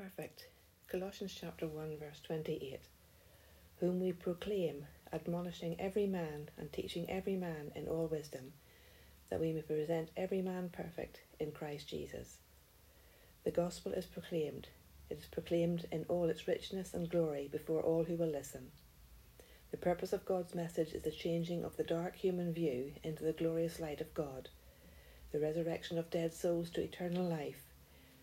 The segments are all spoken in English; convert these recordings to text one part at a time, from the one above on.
perfect. Colossians chapter 1, verse 28. Whom we proclaim, admonishing every man and teaching every man in all wisdom, that we may present every man perfect in Christ Jesus. The gospel is proclaimed. It is proclaimed in all its richness and glory before all who will listen. The purpose of God's message is the changing of the dark human view into the glorious light of God, the resurrection of dead souls to eternal life,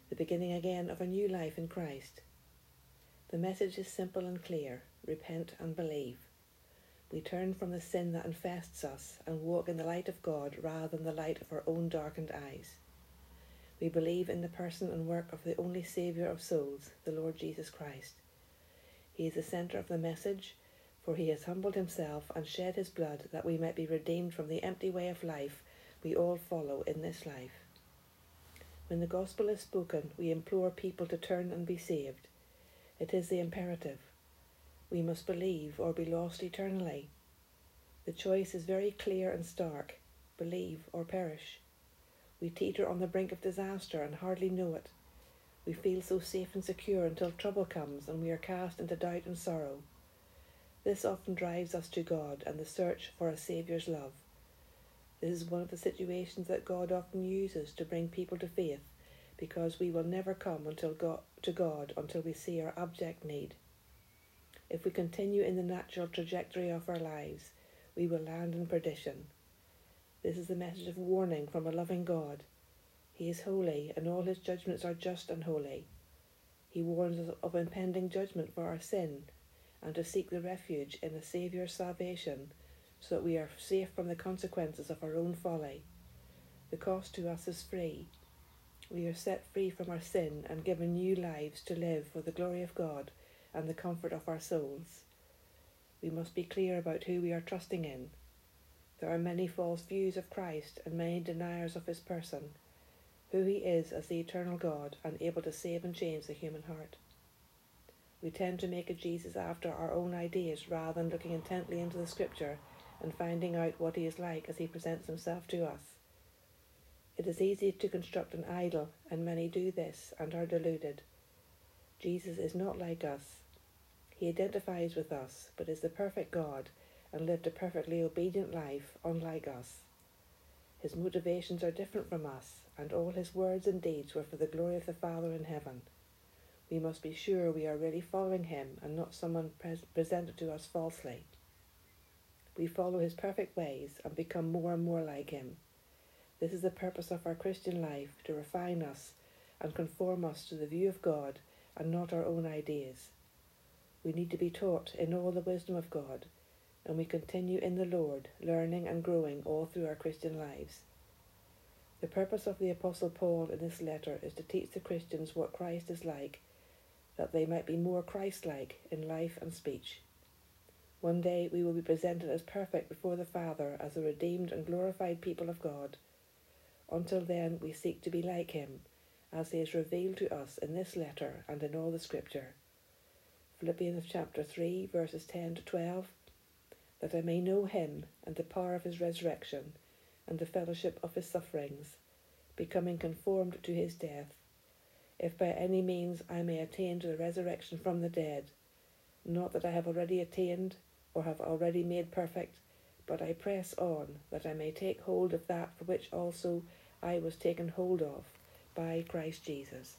the beginning again of a new life in Christ. The message is simple and clear repent and believe. We turn from the sin that infests us and walk in the light of God rather than the light of our own darkened eyes. We believe in the person and work of the only Saviour of souls, the Lord Jesus Christ. He is the centre of the message for he has humbled himself and shed his blood that we might be redeemed from the empty way of life we all follow in this life. When the gospel is spoken, we implore people to turn and be saved. It is the imperative. We must believe or be lost eternally. The choice is very clear and stark believe or perish. We teeter on the brink of disaster and hardly know it. We feel so safe and secure until trouble comes and we are cast into doubt and sorrow. This often drives us to God and the search for a Saviour's love. This is one of the situations that God often uses to bring people to faith because we will never come until God, to God until we see our abject need. If we continue in the natural trajectory of our lives, we will land in perdition. This is the message of warning from a loving God. He is holy, and all his judgments are just and holy. He warns us of impending judgment for our sin and to seek the refuge in the Saviour's salvation so that we are safe from the consequences of our own folly. The cost to us is free. We are set free from our sin and given new lives to live for the glory of God and the comfort of our souls. We must be clear about who we are trusting in. There are many false views of Christ and many deniers of his person, who he is as the eternal God and able to save and change the human heart. We tend to make a Jesus after our own ideas rather than looking intently into the scripture and finding out what he is like as he presents himself to us. It is easy to construct an idol, and many do this and are deluded. Jesus is not like us. He identifies with us, but is the perfect God and lived a perfectly obedient life, unlike us. His motivations are different from us, and all his words and deeds were for the glory of the Father in heaven we must be sure we are really following him and not someone pre- presented to us falsely. We follow his perfect ways and become more and more like him. This is the purpose of our Christian life to refine us and conform us to the view of God and not our own ideas. We need to be taught in all the wisdom of God, and we continue in the Lord, learning and growing all through our Christian lives. The purpose of the Apostle Paul in this letter is to teach the Christians what Christ is like that they might be more Christ like in life and speech. One day we will be presented as perfect before the Father as the redeemed and glorified people of God. Until then, we seek to be like Him, as He is revealed to us in this letter and in all the Scripture. Philippians chapter 3, verses 10 to 12 That I may know Him and the power of His resurrection and the fellowship of His sufferings, becoming conformed to His death if by any means I may attain to the resurrection from the dead. Not that I have already attained or have already made perfect, but I press on that I may take hold of that for which also I was taken hold of by Christ Jesus.